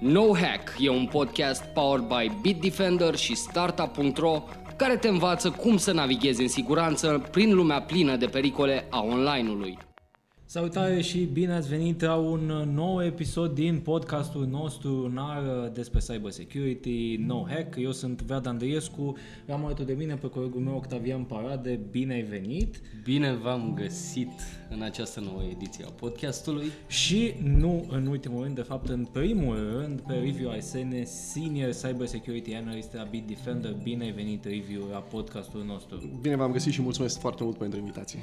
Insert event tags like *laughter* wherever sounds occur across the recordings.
No Hack e un podcast powered by Bitdefender și Startup.ro care te învață cum să navighezi în siguranță prin lumea plină de pericole a online-ului. Salutare și bine ați venit la un nou episod din podcastul nostru lunar despre cyber security, No Hack. Eu sunt Vlad Andriescu, am alături de mine pe colegul meu Octavian Parade. Bine ai venit! Bine v-am găsit în această nouă ediție a podcastului. Și nu în ultimul rând, de fapt în primul rând, pe Review Arsene, Senior Cyber Security Analyst la Bitdefender. Bine ai venit, Review, la podcastul nostru. Bine v-am găsit și mulțumesc foarte mult pentru invitație.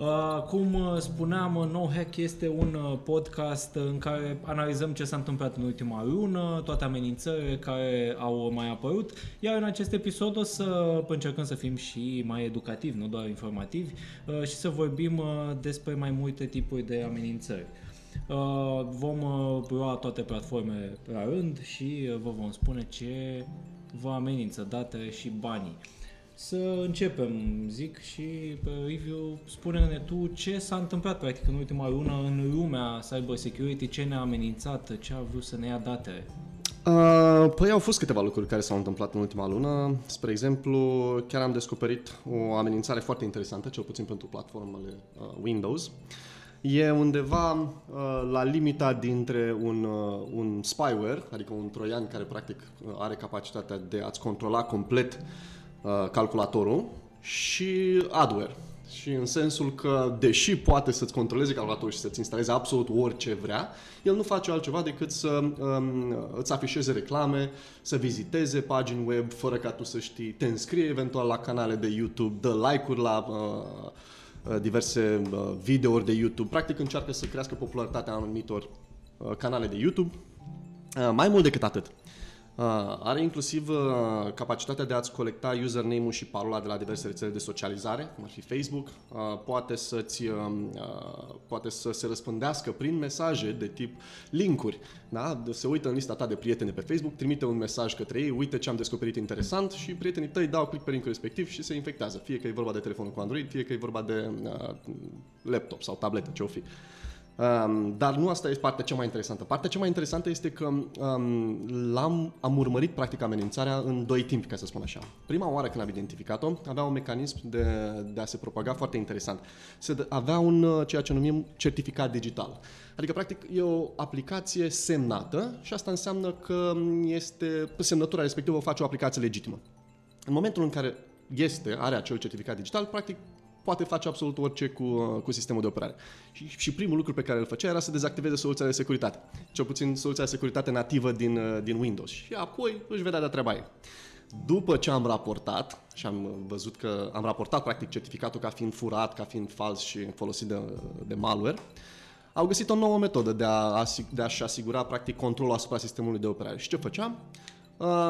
Uh, cum uh, spuneam, uh, No Hack este un podcast în care analizăm ce s-a întâmplat în ultima lună, toate amenințările care au mai apărut, iar în acest episod o să încercăm să fim și mai educativi, nu doar informativi, și să vorbim despre mai multe tipuri de amenințări. Vom lua toate platformele la rând și vă vom spune ce vă amenință datele și banii să începem, zic, și pe review spune-ne tu ce s-a întâmplat practic în ultima lună în lumea cyber security, ce ne-a amenințat, ce a vrut să ne ia date. Uh, păi au fost câteva lucruri care s-au întâmplat în ultima lună. Spre exemplu, chiar am descoperit o amenințare foarte interesantă, cel puțin pentru platformele uh, Windows. E undeva uh, la limita dintre un, uh, un spyware, adică un troian care practic uh, are capacitatea de a-ți controla complet uh, Uh, calculatorul și adware. Și în sensul că, deși poate să-ți controleze calculatorul și să-ți instaleze absolut orice vrea, el nu face altceva decât să um, îți afișeze reclame, să viziteze pagini web fără ca tu să știi, te înscrie eventual la canale de YouTube, dă like-uri la uh, uh, diverse uh, videouri de YouTube. Practic încearcă să crească popularitatea anumitor uh, canale de YouTube. Uh, mai mult decât atât, Uh, are inclusiv uh, capacitatea de a-ți colecta username-ul și parola de la diverse rețele de socializare, cum ar fi Facebook. Uh, poate, să-ți, poate să se răspândească prin mesaje de tip linkuri. Da? Se uită în lista ta de prieteni pe Facebook, trimite un mesaj către ei, uite ce am descoperit interesant și prietenii tăi dau click pe linkul respectiv și se infectează. Fie că e vorba de telefonul cu Android, fie că e vorba de laptop sau tabletă, ce o fi. Um, dar nu asta este partea cea mai interesantă. Partea cea mai interesantă este că um, l-am, am urmărit practic amenințarea în doi timpi, ca să spun așa. Prima oară când am identificat-o, avea un mecanism de, de a se propaga foarte interesant. Se avea un uh, ceea ce numim certificat digital. Adică, practic, e o aplicație semnată și asta înseamnă că este, semnătura respectivă face o aplicație legitimă. În momentul în care este, are acel certificat digital, practic poate face absolut orice cu, uh, cu sistemul de operare. Și, și primul lucru pe care îl făcea era să dezactiveze soluția de securitate. Cel puțin soluția de securitate nativă din, uh, din Windows. Și apoi își vedea de treaba ei. După ce am raportat și am uh, văzut că am raportat practic certificatul ca fiind furat, ca fiind fals și folosit de, de malware, au găsit o nouă metodă de, a, de a-și asigura practic controlul asupra sistemului de operare. Și ce făceam?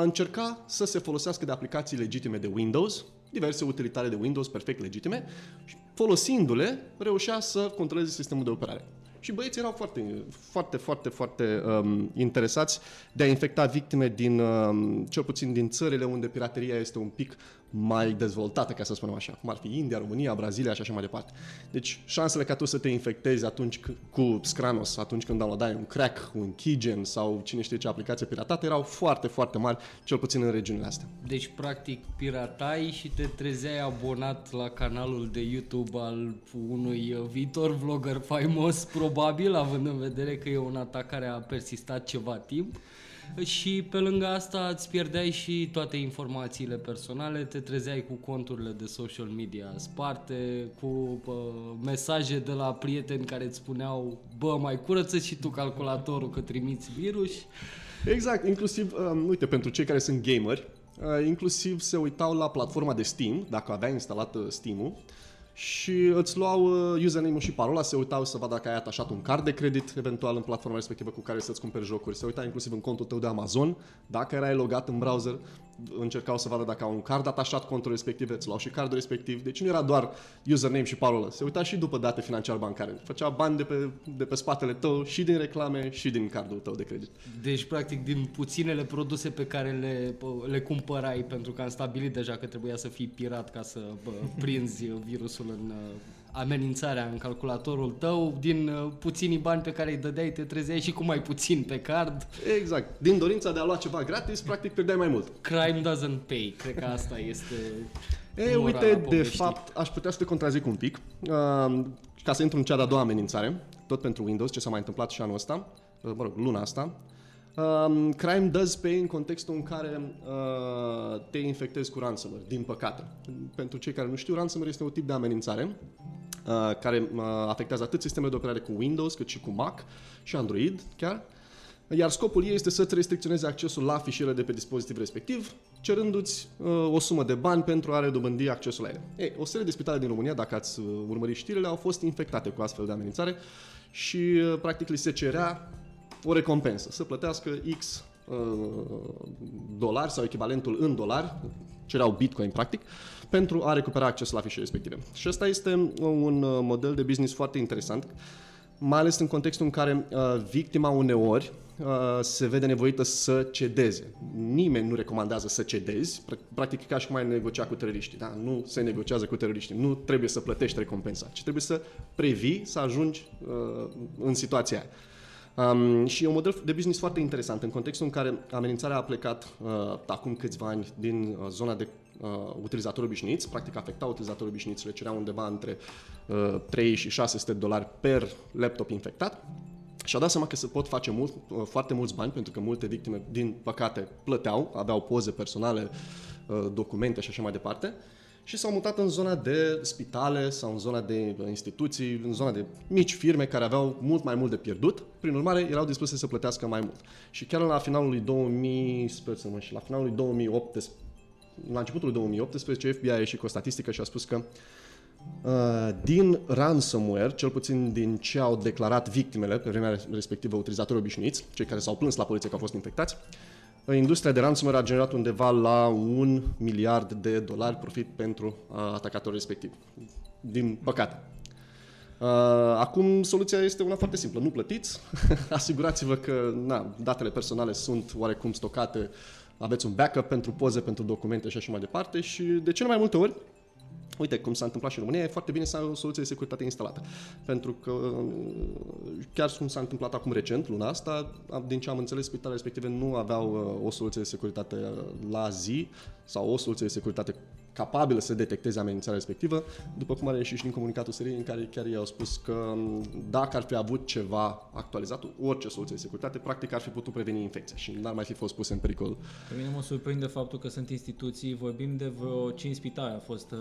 încerca să se folosească de aplicații legitime de Windows, diverse utilitare de Windows perfect legitime și folosindu-le reușea să controleze sistemul de operare. Și băieții erau foarte, foarte, foarte, foarte um, interesați de a infecta victime din, um, cel puțin din țările unde pirateria este un pic mai dezvoltată, ca să spunem așa, cum ar fi India, România, Brazilia și așa mai departe. Deci șansele ca tu să te infectezi atunci cu Scranos, atunci când downloadai un crack, un keygen sau cine știe ce aplicație piratată, erau foarte, foarte mari, cel puțin în regiunile astea. Deci, practic, piratai și te trezeai abonat la canalul de YouTube al unui viitor vlogger faimos, probabil, având în vedere că e un atac care a persistat ceva timp și pe lângă asta îți pierdeai și toate informațiile personale, te trezeai cu conturile de social media sparte, cu uh, mesaje de la prieteni care îți spuneau bă, mai curăță și tu calculatorul că trimiți virus. Exact, inclusiv, um, uite, pentru cei care sunt gameri, uh, inclusiv se uitau la platforma de Steam, dacă avea instalat uh, Steam-ul, și îți luau uh, username-ul și parola, se uitau să vadă dacă ai atașat un card de credit eventual în platforma respectivă cu care să-ți cumperi jocuri, se uitau inclusiv în contul tău de Amazon, dacă erai logat în browser, încercau să vadă dacă au un card atașat contul respectiv, îți luau și cardul respectiv, deci nu era doar username și parolă, se uita și după date financiar bancare, făcea bani de pe, de pe spatele tău și din reclame și din cardul tău de credit. Deci, practic, din puținele produse pe care le, le cumpărai, pentru că am stabilit deja că trebuia să fii pirat ca să bă, prinzi virusul în amenințarea în calculatorul tău, din uh, puținii bani pe care îi dădeai, te trezeai și cu mai puțin pe card. Exact. Din dorința de a lua ceva gratis, practic pierdeai mai mult. Crime doesn't pay. Cred că asta este E, morala uite, de poveștii. fapt, aș putea să te contrazic un pic. Uh, ca să intru în cea de-a doua amenințare, tot pentru Windows, ce s-a mai întâmplat și anul ăsta, uh, mă rog, luna asta. Um, crime does pay în contextul în care uh, te infectezi cu ransomware, din păcate. Pentru cei care nu știu, ransomware este un tip de amenințare uh, care uh, afectează atât sistemele de operare cu Windows, cât și cu Mac și Android chiar. Iar scopul ei este să-ți restricționeze accesul la fișierele de pe dispozitiv respectiv, cerându-ți uh, o sumă de bani pentru a redobândi accesul la ele. Ei, o serie de spitale din România, dacă ați uh, urmărit știrile, au fost infectate cu astfel de amenințare și uh, practic li se cerea o recompensă, să plătească X uh, dolari sau echivalentul în dolari, cereau Bitcoin practic, pentru a recupera accesul la fișiere respective. Și ăsta este un uh, model de business foarte interesant, mai ales în contextul în care uh, victima uneori uh, se vede nevoită să cedeze. Nimeni nu recomandează să cedezi, Pr- practic e ca și cum ai negocia cu teroriștii. Da? Nu se negociază cu teroriștii, nu trebuie să plătești recompensa, ci trebuie să previi să ajungi uh, în situația aia. Um, și e un model de business foarte interesant în contextul în care amenințarea a plecat uh, acum câțiva ani din uh, zona de uh, utilizatori obișnuiți, practic afecta utilizatori obișnuiți, le cerea undeva între uh, 3 și 600 de dolari per laptop infectat. Și a dat seama că se pot face mult, uh, foarte mulți bani, pentru că multe victime, din păcate, plăteau, aveau poze personale, uh, documente și așa mai departe și s-au mutat în zona de spitale sau în zona de uh, instituții, în zona de mici firme care aveau mult mai mult de pierdut, prin urmare erau dispuse să plătească mai mult. Și chiar la finalul lui 2000, sper să mă și la finalul lui 2018, la începutul lui 2018, FBI a ieșit cu o statistică și a spus că Uh, din ransomware, cel puțin din ce au declarat victimele pe vremea respectivă utilizatori obișnuiți, cei care s-au plâns la poliție că au fost infectați, uh, industria de ransomware a generat undeva la un miliard de dolari profit pentru uh, atacatorul respectiv. Din păcate. Uh, acum soluția este una foarte simplă. Nu plătiți, *laughs* asigurați-vă că na, datele personale sunt oarecum stocate, aveți un backup pentru poze, pentru documente și așa mai departe și de cele mai multe ori Uite, cum s-a întâmplat și în România, e foarte bine să ai o soluție de securitate instalată. Pentru că uh, chiar cum s-a întâmplat acum recent, luna asta, am- din ce am înțeles, spitalele respective nu aveau uh, o soluție de securitate uh, la zi sau o soluție de securitate capabilă să detecteze amenințarea respectivă, după cum a ieșit și din comunicatul serii în care chiar ei au spus că um, dacă ar fi avut ceva actualizat, orice soluție de securitate, practic ar fi putut preveni infecția și n-ar mai fi fost puse în pericol Pe mine mă surprinde faptul că sunt instituții, vorbim de vreo 5 spitale, a fost uh,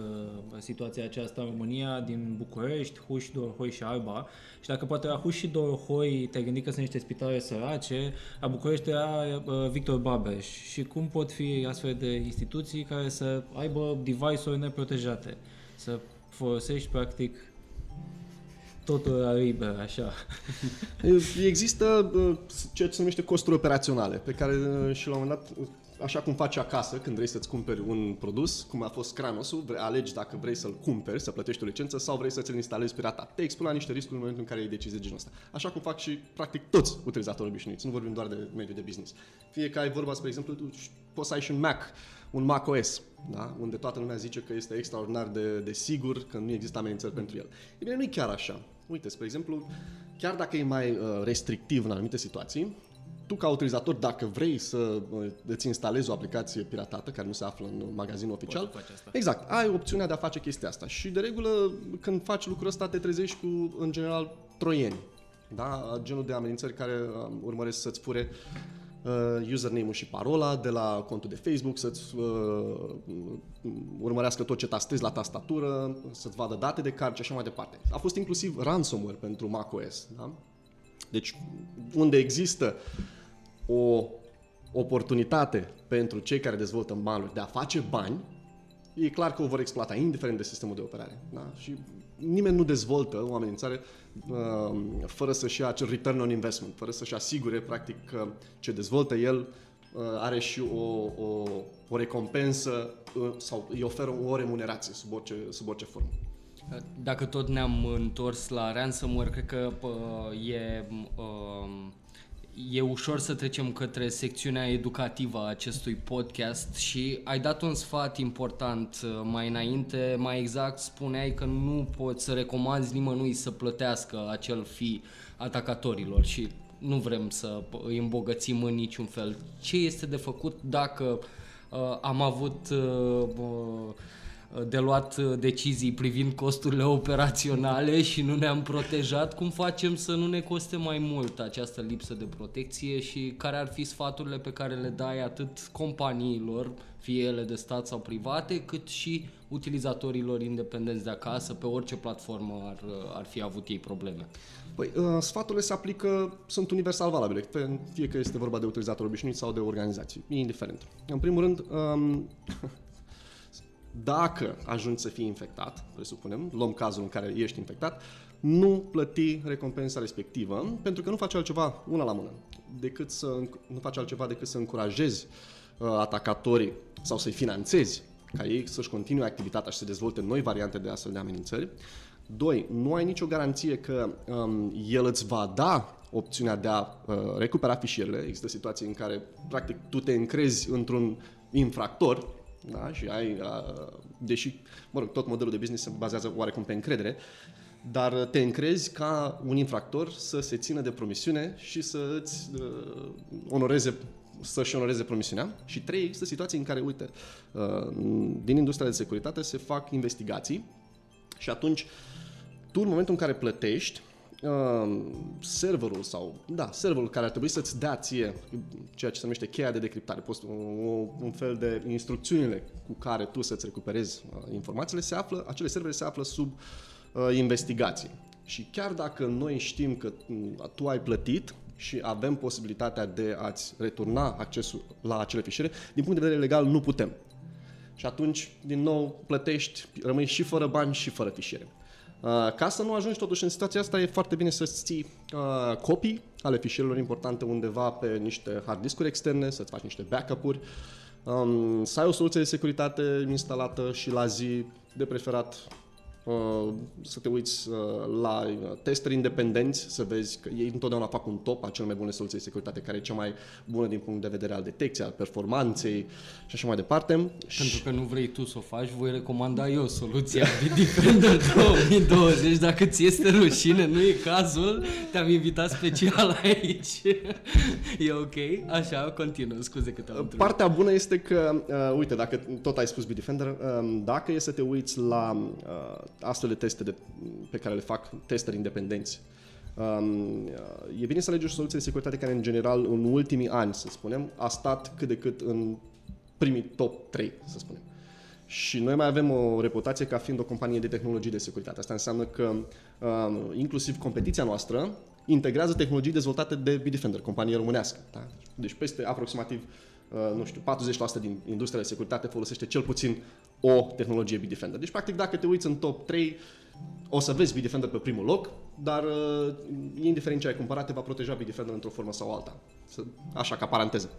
situația aceasta în România, din București, Huș, Dorhoi și Arba. Și dacă poate la Huș și Dorhoi te gândi că sunt niște spitale sărace, la București era uh, Victor Babeș. Și cum pot fi astfel de instituții care să aibă device-uri neprotejate? Să folosești practic totul la liber, așa. *laughs* Există uh, ceea ce se numește costuri operaționale, pe care uh, și la un moment dat, uh, așa cum faci acasă, când vrei să-ți cumperi un produs, cum a fost Cranosul, vrei, alegi dacă vrei să-l cumperi, să plătești o licență sau vrei să ți-l instalezi piratat. Te expui la niște riscuri în momentul în care ai decizie de genul ăsta. Așa cum fac și practic toți utilizatorii obișnuiți, nu vorbim doar de mediul de business. Fie că ai vorba, spre exemplu, tu poți să ai și un Mac, un Mac OS, da? unde toată lumea zice că este extraordinar de, de sigur, că nu există amenințări pentru el. E bine, nu e chiar așa. Uite, spre exemplu, chiar dacă e mai uh, restrictiv în anumite situații, tu ca utilizator, dacă vrei să uh, îți instalezi o aplicație piratată care nu se află în magazinul oficial, Poți face asta. exact, ai opțiunea de a face chestia asta. Și de regulă, când faci lucrul ăsta, te trezești cu, în general, troieni. Da? Genul de amenințări care uh, urmăresc să-ți fure uh, username-ul și parola de la contul de Facebook, să-ți uh, urmărească tot ce tastezi la tastatură, să-ți vadă date de card și așa mai departe. A fost inclusiv ransomware pentru macOS. Da? Deci, unde există o oportunitate pentru cei care dezvoltă maluri de a face bani, e clar că o vor exploata, indiferent de sistemul de operare. Da? Și nimeni nu dezvoltă o amenințare uh, fără să-și ia acel return on investment, fără să-și asigure, practic, că ce dezvoltă el uh, are și o, o, o recompensă uh, sau îi oferă o remunerație sub orice, sub orice formă. Dacă tot ne-am întors la ransomware, cred că pă, e, um, e ușor să trecem către secțiunea educativă a acestui podcast și ai dat un sfat important uh, mai înainte, mai exact spuneai că nu poți să recomanzi nimănui să plătească acel fi atacatorilor și nu vrem să îi îmbogățim în niciun fel. Ce este de făcut dacă uh, am avut uh, uh, de luat uh, decizii privind costurile operaționale și nu ne-am protejat, cum facem să nu ne coste mai mult această lipsă de protecție și care ar fi sfaturile pe care le dai atât companiilor, fie ele de stat sau private, cât și utilizatorilor independenți de acasă, pe orice platformă ar, uh, ar fi avut ei probleme. Păi, uh, sfaturile se aplică, sunt universal valabile, fie că este vorba de utilizator obișnuit sau de organizații, e indiferent. În primul rând, um, *laughs* dacă ajungi să fii infectat, presupunem, luăm cazul în care ești infectat, nu plăti recompensa respectivă, pentru că nu faci altceva, una la mână, decât să, nu faci altceva decât să încurajezi uh, atacatorii sau să-i finanțezi ca ei să-și continue activitatea și să dezvolte noi variante de astfel de amenințări. Doi, nu ai nicio garanție că um, el îți va da opțiunea de a uh, recupera fișierele. Există situații în care, practic, tu te încrezi într-un infractor da? și ai, deși, mă rog, tot modelul de business se bazează oarecum pe încredere, dar te încrezi ca un infractor să se țină de promisiune și să îți uh, onoreze să-și onoreze promisiunea. Și trei, există situații în care, uite, uh, din industria de securitate se fac investigații și atunci tu, în momentul în care plătești, uh, serverul sau, da, serverul care ar trebui să-ți dea ție ceea ce se numește cheia de decriptare, post, un, un fel de instrucțiunile cu care tu să-ți recuperezi uh, informațiile, se află, acele servere se află sub uh, investigație. Și chiar dacă noi știm că uh, tu ai plătit și avem posibilitatea de a-ți returna accesul la acele fișiere, din punct de vedere legal nu putem. Și atunci, din nou, plătești, rămâi și fără bani și fără fișiere. Uh, ca să nu ajungi totuși în situația asta, e foarte bine să-ți ții uh, copii ale fișierelor importante undeva pe niște hard discuri externe, să-ți faci niște backup-uri, um, să ai o soluție de securitate instalată și la zi, de preferat Uh, să te uiți uh, la uh, testeri independenți, să vezi că ei întotdeauna fac un top a cel mai bune soluții de securitate, care e cea mai bună din punct de vedere al detecției, al performanței și așa mai departe. Pentru că nu vrei tu să o faci, voi recomanda eu soluția *laughs* Defender 2020. Dacă ți este rușine, nu e cazul, te-am invitat special aici. *laughs* e ok? Așa, continuă, scuze că te-am Partea bună este că, uh, uite, dacă tot ai spus Bitdefender, uh, dacă e să te uiți la uh, astfel de teste de, pe care le fac testeri independenți. Um, e bine să alegi o soluție de securitate care, în general, în ultimii ani, să spunem, a stat cât de cât în primii top 3, să spunem. Și noi mai avem o reputație ca fiind o companie de tehnologii de securitate. Asta înseamnă că um, inclusiv competiția noastră integrează tehnologii dezvoltate de Bitdefender, companie românească. Da? Deci peste aproximativ uh, nu știu, 40% din industria de securitate folosește cel puțin o tehnologie Bitdefender. Deci, practic, dacă te uiți în top 3, o să vezi Bitdefender pe primul loc, dar uh, indiferent ce ai cumpărat, te va proteja Bitdefender într-o formă sau alta. Așa, ca paranteză.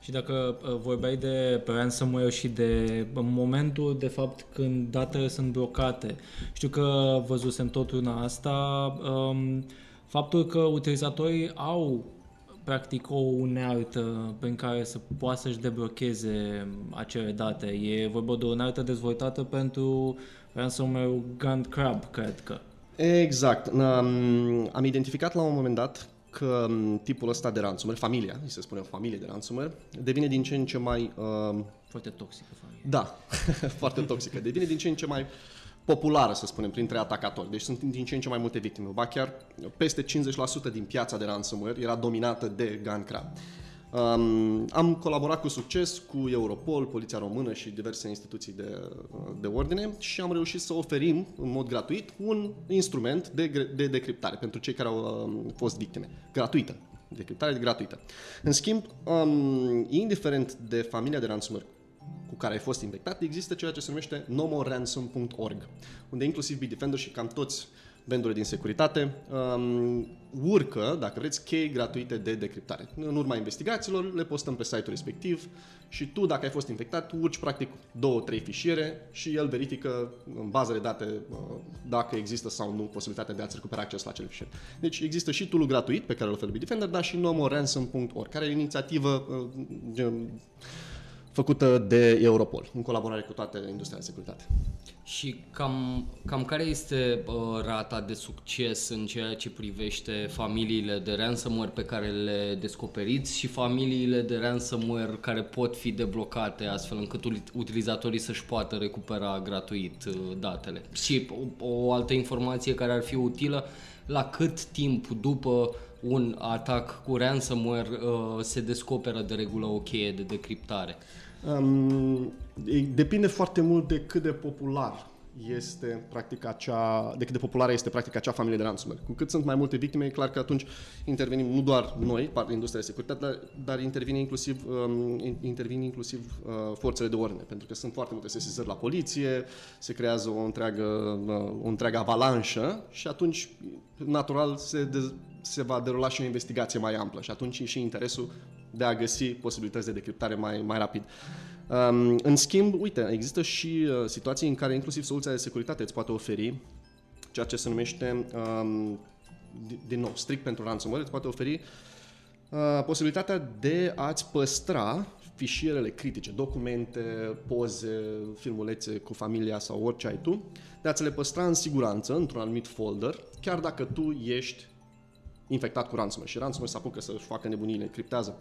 Și dacă uh, vorbeai de ransomware și de momentul, de fapt, când datele sunt blocate, știu că văzusem tot una asta, um, faptul că utilizatorii au practic o unealtă prin care să poată să-și deblocheze acele date. E vorba de o unealtă dezvoltată pentru ransomware Gun Crab, cred că. Exact. Am, am identificat la un moment dat că tipul ăsta de ransomware, familia, să spunem familie de ransomware, devine din ce în ce mai... Uh, foarte toxică familie. Da, *laughs* foarte toxică. Devine din ce în ce mai populară, să spunem, printre atacatori. Deci sunt din ce în ce mai multe victime. Ba chiar peste 50% din piața de ransomware era dominată de GunCrab. Um, am colaborat cu succes cu Europol, Poliția Română și diverse instituții de, de ordine și am reușit să oferim în mod gratuit un instrument de, de decriptare pentru cei care au um, fost victime. Gratuită. Decriptare gratuită. În schimb, um, indiferent de familia de ransomware cu care ai fost infectat, există ceea ce se numește nomoransom.org, unde inclusiv Bitdefender și cam toți venduri din securitate, um, urcă, dacă vreți, chei gratuite de decriptare. În urma investigațiilor le postăm pe site-ul respectiv și tu, dacă ai fost infectat, urci practic două, trei fișiere și el verifică în bază de date uh, dacă există sau nu posibilitatea de a-ți recupera acces la acele fișiere. Deci există și tool gratuit pe care îl oferă Bitdefender, dar și nomoransom.org, care e o inițiativă uh, făcută de Europol, în colaborare cu toate industria de securitate. Și cam, cam care este uh, rata de succes în ceea ce privește familiile de ransomware pe care le descoperiți și familiile de ransomware care pot fi deblocate astfel încât utilizatorii să-și poată recupera gratuit uh, datele? Și o, o altă informație care ar fi utilă, la cât timp după un atac cu ransomware uh, se descoperă de regulă o cheie de decriptare? Um, depinde foarte mult de cât de popular este practic acea, de cât de populară este practic acea familie de ransomware. Cu cât sunt mai multe victime, e clar că atunci intervenim nu doar noi, industria de securitate, dar, dar intervine inclusiv, um, intervine inclusiv uh, forțele de ordine, pentru că sunt foarte multe sesizări la poliție, se creează o întreagă, uh, o întreagă avalanșă și atunci, natural, se, de, se va derula și o investigație mai amplă și atunci e și interesul de a găsi posibilități de decriptare mai, mai rapid. Um, în schimb, uite, există și uh, situații în care inclusiv soluția de securitate îți poate oferi ceea ce se numește, um, din nou, strict pentru ransomware, îți poate oferi uh, posibilitatea de a-ți păstra fișierele critice, documente, poze, filmulețe cu familia sau orice ai tu, de a-ți le păstra în siguranță într-un anumit folder, chiar dacă tu ești infectat cu ransomware și ransomware se apucă să-și facă nebunile, criptează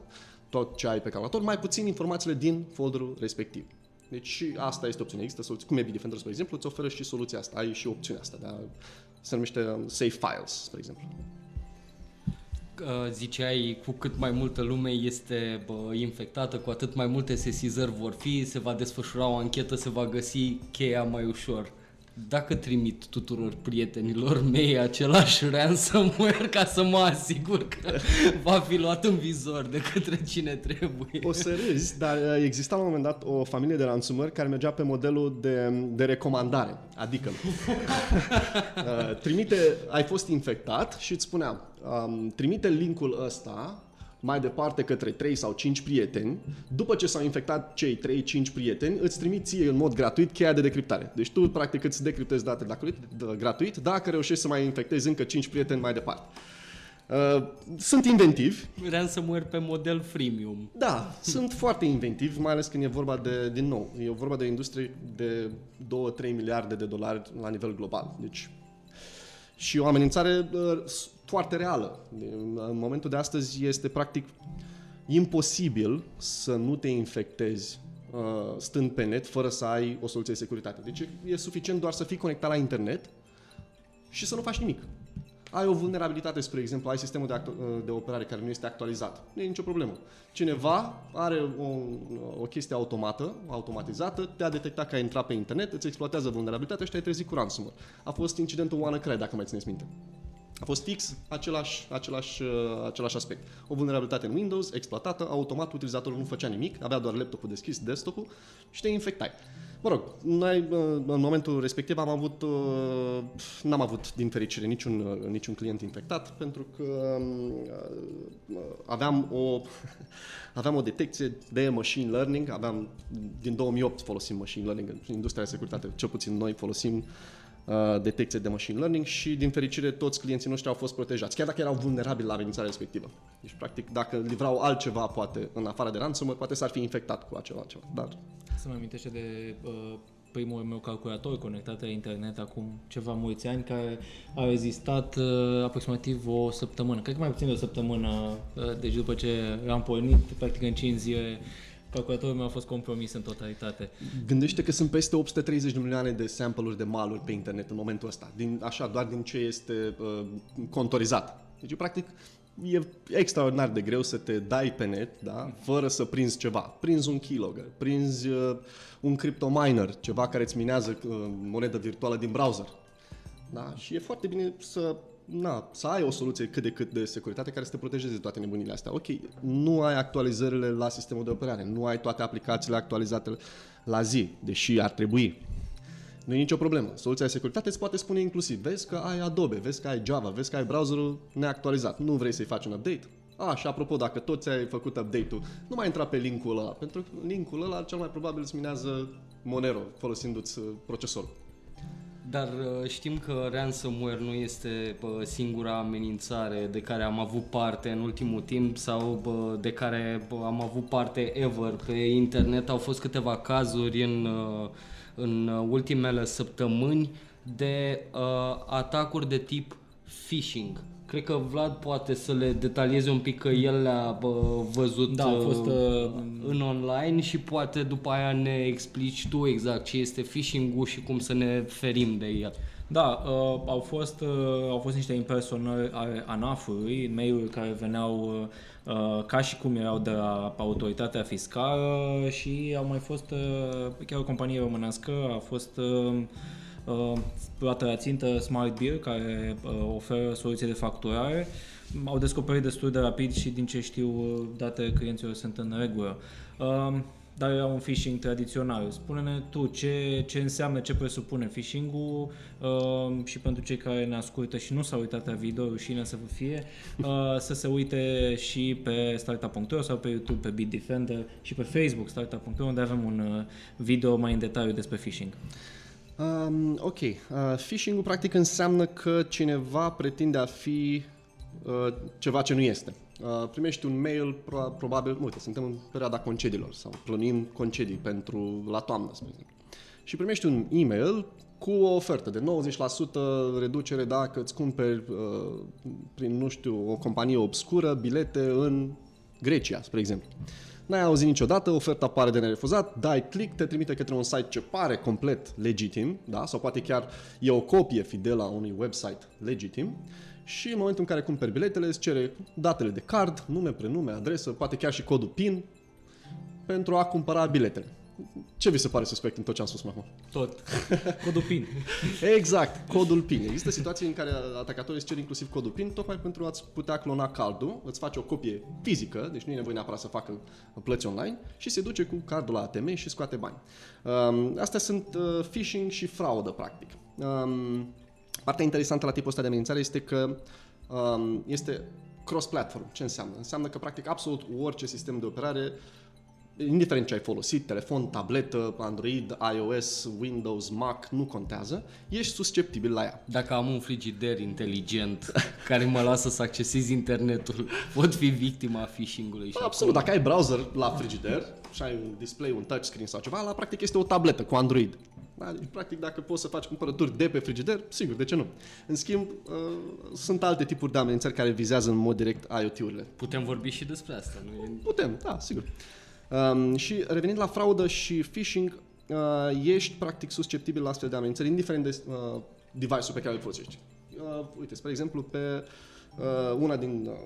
tot ce ai pe calculator, mai puțin informațiile din folderul respectiv. Deci și asta este opțiunea. Există soluții, cum e Bitdefender, spre exemplu, îți oferă și soluția asta. Ai și opțiunea asta, de a, se numește um, Safe Files, spre exemplu. Ziceai, cu cât mai multă lume este bă, infectată, cu atât mai multe sesizări vor fi, se va desfășura o anchetă, se va găsi cheia mai ușor dacă trimit tuturor prietenilor mei același ransomware ca să mă asigur că va fi luat în vizor de către cine trebuie. O să râzi, dar uh, exista la un moment dat o familie de ransomware care mergea pe modelul de, de recomandare. Adică uh, trimite, ai fost infectat și îți spunea um, trimite linkul ăsta mai departe către 3 sau 5 prieteni, după ce s-au infectat cei 3-5 prieteni, îți trimit ție în mod gratuit cheia de decriptare. Deci tu practic îți decriptezi date gratuit dacă reușești să mai infectezi încă 5 prieteni mai departe. Uh, sunt inventivi. Ransomware pe model freemium. Da, *laughs* sunt foarte inventivi, mai ales când e vorba de, din nou, e vorba de o industrie de 2-3 miliarde de dolari la nivel global. Deci și o amenințare uh, foarte reală. În momentul de astăzi este practic imposibil să nu te infectezi uh, stând pe net fără să ai o soluție de securitate. Deci e suficient doar să fii conectat la internet și să nu faci nimic ai o vulnerabilitate, spre exemplu, ai sistemul de, act- de operare care nu este actualizat. Nu e nicio problemă. Cineva are o, o chestie automată, automatizată, te-a detectat că ai intrat pe internet, îți exploatează vulnerabilitatea și te-ai trezit cu ransomware. A fost incidentul WannaCry, dacă mai țineți minte. A fost fix același, același, uh, același aspect. O vulnerabilitate în Windows, exploatată, automat, utilizatorul nu făcea nimic, avea doar laptopul deschis, desktop-ul și te infectai. Mă rog, noi în momentul respectiv am avut, uh, n-am avut din fericire niciun, uh, niciun client infectat pentru că uh, aveam o, *laughs* aveam o detecție de machine learning, aveam, din 2008 folosim machine learning în industria de securitate, cel puțin noi folosim detecție de machine learning și din fericire toți clienții noștri au fost protejați, chiar dacă erau vulnerabili la amenințarea respectivă. Deci practic dacă livrau altceva poate în afară de ransomware, poate s-ar fi infectat cu acela ceva, dar să mă amintește de uh, primul meu calculator conectat la internet acum ceva mulți ani, care a rezistat uh, aproximativ o săptămână, cred că mai puțin de o săptămână, uh, deci după ce am pornit, practic în 5 zile, calculatorul meu a fost compromis în totalitate. Gândește că sunt peste 830 de milioane de sample-uri de maluri pe internet în momentul ăsta, din, așa, doar din ce este uh, contorizat. Deci, practic, e extraordinar de greu să te dai pe net, da? fără să prinzi ceva. Prinzi un keylogger, prinzi uh, un cryptominer, ceva care îți minează uh, monedă virtuală din browser. Da? Și e foarte bine să, na, să ai o soluție cât de cât de securitate care să te protejeze de toate nebunile astea. Ok, nu ai actualizările la sistemul de operare, nu ai toate aplicațiile actualizate la zi, deși ar trebui. Nu e nicio problemă. Soluția de securitate îți poate spune inclusiv, vezi că ai Adobe, vezi că ai Java, vezi că ai browserul neactualizat. Nu vrei să-i faci un update? A, și apropo, dacă tot ți-ai făcut update-ul, nu mai intra pe linkul ăla, pentru că linkul ăla cel mai probabil îți minează Monero folosindu-ți uh, procesorul. Dar uh, știm că ransomware nu este bă, singura amenințare de care am avut parte în ultimul timp sau bă, de care bă, am avut parte ever. Pe internet au fost câteva cazuri în, uh, în ultimele săptămâni de uh, atacuri de tip phishing. Cred că Vlad poate să le detalieze un pic că el le-a bă, văzut Da, au fost, uh, uh, în online și poate după aia ne explici tu exact ce este phishing-ul și cum să ne ferim de el. Da, uh, au, fost, uh, au fost niște impersonări ale ANAF-ului, mail-uri care veneau uh, uh, ca și cum erau de la autoritatea fiscală și au mai fost uh, chiar o companie românească, a fost uh, uh, plată la țintă Smart Bill, care uh, oferă soluții de facturare. Au descoperit destul de rapid și din ce știu uh, datele clienților sunt în regulă. Uh, dar era un phishing tradițional. Spune-ne tu ce, ce înseamnă, ce presupune phishing-ul uh, și pentru cei care ne ascultă și nu s-au uitat la video, rușine să vă fie, uh, să se uite și pe startup.ro sau pe YouTube, pe Bitdefender și pe Facebook startup.ro unde avem un uh, video mai în detaliu despre phishing. Um, ok. Uh, phishing-ul practic înseamnă că cineva pretinde a fi uh, ceva ce nu este. Uh, primești un mail, pro- probabil, uite, suntem în perioada concediilor sau plănim concedii pentru la toamnă, spre exemplu. Și primești un e-mail cu o ofertă de 90% reducere dacă îți cumperi uh, prin, nu știu, o companie obscură bilete în Grecia, spre exemplu. N-ai auzit niciodată, oferta apare de nerefuzat, dai click, te trimite către un site ce pare complet legitim, da? sau poate chiar e o copie fidelă a unui website legitim și în momentul în care cumperi biletele îți cere datele de card, nume, prenume, adresă, poate chiar și codul PIN pentru a cumpăra biletele. Ce vi se pare suspect în tot ce am spus mai acum? Tot. Codul PIN. *laughs* Exact, codul PIN. Există situații în care atacatorii îți cer inclusiv codul PIN, tocmai pentru a-ți putea clona cardul, îți face o copie fizică, deci nu e nevoie neapărat să facă plăți online, și se duce cu cardul la ATM și scoate bani. Um, astea sunt uh, phishing și fraudă, practic. Um, partea interesantă la tipul ăsta de amenințare este că um, este cross-platform. Ce înseamnă? Înseamnă că, practic, absolut orice sistem de operare indiferent ce ai folosit, telefon, tabletă, Android, iOS, Windows, Mac, nu contează, ești susceptibil la ea. Dacă am un frigider inteligent care mă lasă să accesez internetul, pot fi victima phishing-ului. Și Absolut, dacă ai browser la frigider și ai un display, un touchscreen sau ceva, la practic este o tabletă cu Android. Da, deci, practic, dacă poți să faci cumpărături de pe frigider, sigur, de ce nu? În schimb, uh, sunt alte tipuri de amenințări care vizează în mod direct IoT-urile. Putem vorbi și despre asta, nu e... Putem, da, sigur. Um, și revenind la fraudă și phishing, uh, ești practic susceptibil la astfel de amenințări, indiferent de uh, device-ul pe care îl folosești. Uh, uite, spre exemplu, pe uh, una din uh,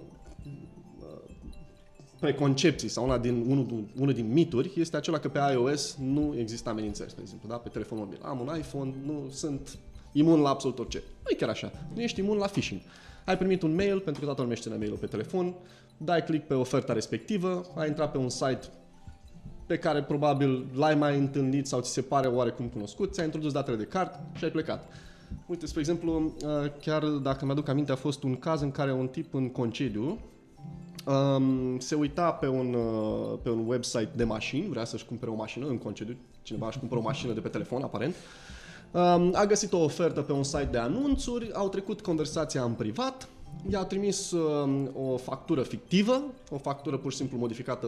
preconcepții sau una din, unul, unul din mituri este acela că pe iOS nu există amenințări, spre exemplu, da? pe telefon mobil. Am un iPhone, nu sunt imun la absolut orice. Nu e chiar așa. Nu ești imun la phishing. Ai primit un mail, pentru că toată lumea știe mail pe telefon, dai click pe oferta respectivă, ai intrat pe un site pe care probabil l-ai mai întâlnit sau ți se pare oarecum cunoscut, ți-ai introdus datele de card și ai plecat. Uite, spre exemplu, chiar dacă mi-aduc aminte, a fost un caz în care un tip în concediu um, se uita pe un, uh, pe un website de mașini, vrea să-și cumpere o mașină în concediu, cineva își cumpără o mașină de pe telefon, aparent, um, a găsit o ofertă pe un site de anunțuri, au trecut conversația în privat, i-a trimis um, o factură fictivă, o factură pur și simplu modificată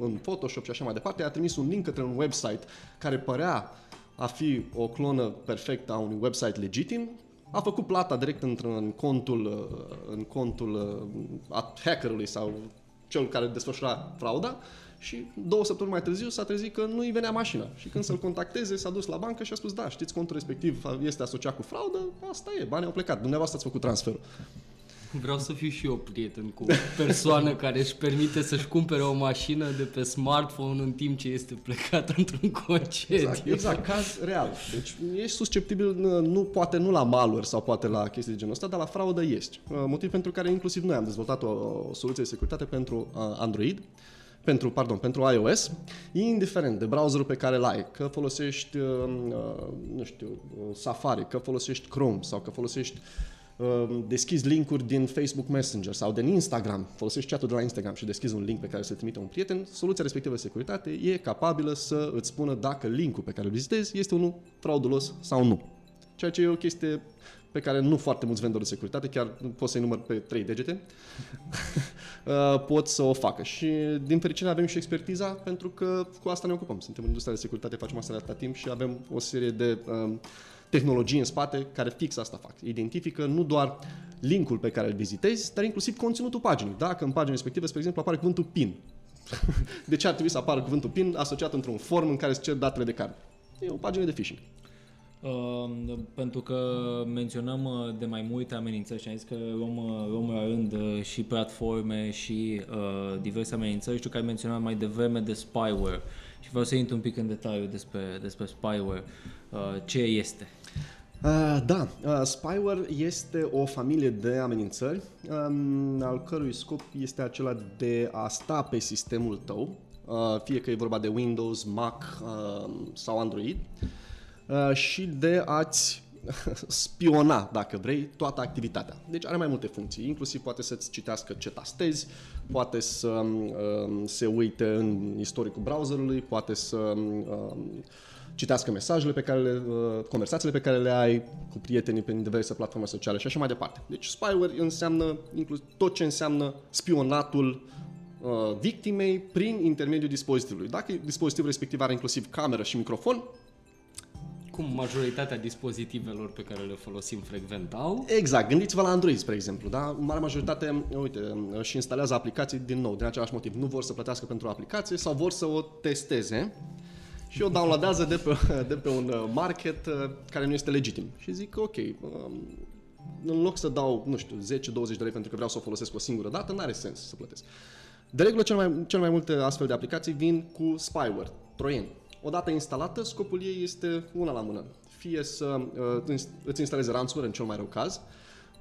în Photoshop și așa mai departe, i-a trimis un link către un website care părea a fi o clonă perfectă a unui website legitim, a făcut plata direct în contul, uh, în contul uh, a hackerului sau cel care desfășura frauda și două săptămâni mai târziu s-a trezit că nu-i venea mașina. Și când să-l contacteze, s-a dus la bancă și a spus, da, știți, contul respectiv este asociat cu fraudă, asta e, banii au plecat, dumneavoastră ați făcut transferul. Vreau să fiu și eu prieten cu o persoană care își permite să-și cumpere o mașină de pe smartphone în timp ce este plecat într-un concediu. Exact, exact, caz real. Deci ești susceptibil, nu, poate nu la malware sau poate la chestii de genul ăsta, dar la fraudă ești. Motiv pentru care inclusiv noi am dezvoltat o, o soluție de securitate pentru Android, pentru, pardon, pentru iOS, indiferent de browserul pe care îl ai, că folosești, uh, uh, nu știu, uh, Safari, că folosești Chrome sau că folosești uh, deschizi linkuri din Facebook Messenger sau din Instagram, folosești chatul de la Instagram și deschizi un link pe care să trimite un prieten, soluția respectivă de securitate e capabilă să îți spună dacă linkul pe care îl vizitezi este unul fraudulos sau nu. Ceea ce e o chestie pe care nu foarte mulți vendori de securitate, chiar pot să-i număr pe trei degete, uh, *laughs* pot să o facă. Și din fericire avem și expertiza pentru că cu asta ne ocupăm. Suntem în industria de securitate, facem asta de atâta timp și avem o serie de um, tehnologii în spate care fix asta fac. Identifică nu doar linkul pe care îl vizitezi, dar inclusiv conținutul paginii. Dacă în pagina respectivă, spre exemplu, apare cuvântul PIN. *laughs* de ce ar trebui să apară cuvântul PIN asociat într-un form în care se cer datele de card? E o pagină de phishing. Uh, pentru că menționăm uh, de mai multe amenințări și am zis că luăm, uh, luăm la rând uh, și platforme și uh, diverse amenințări. Știu că ai menționat mai devreme de spyware și vreau să intru un pic în detaliu despre, despre spyware. Uh, ce este? Uh, da, uh, spyware este o familie de amenințări um, al cărui scop este acela de a sta pe sistemul tău, uh, fie că e vorba de Windows, Mac uh, sau Android, uh, și de a-ți *laughs* spiona, dacă vrei, toată activitatea. Deci are mai multe funcții, inclusiv poate să-ți citească ce tastezi, poate să um, se uite în istoricul browserului, poate să um, citească mesajele pe care le, uh, conversațiile pe care le ai cu prietenii pe diverse platforme sociale și așa mai departe. Deci spyware înseamnă inclusiv tot ce înseamnă spionatul uh, victimei prin intermediul dispozitivului. Dacă dispozitivul respectiv are inclusiv cameră și microfon, Cum majoritatea dispozitivelor pe care le folosim frecvent au. Exact, gândiți-vă la Android, spre exemplu, da? În mare majoritate, uite, și instalează aplicații din nou, din același motiv. Nu vor să plătească pentru o aplicație sau vor să o testeze și o downloadează de pe, *laughs* de pe un uh, market uh, care nu este legitim. Și zic, ok, um, în loc să dau, nu știu, 10-20 de lei pentru că vreau să o folosesc o singură dată, nu are sens să plătesc. De regulă, cel mai, cel mai multe astfel de aplicații vin cu spyware, troieni. Odată instalată, scopul ei este una la mână. Fie să uh, îți instaleze ransomware în cel mai rău caz,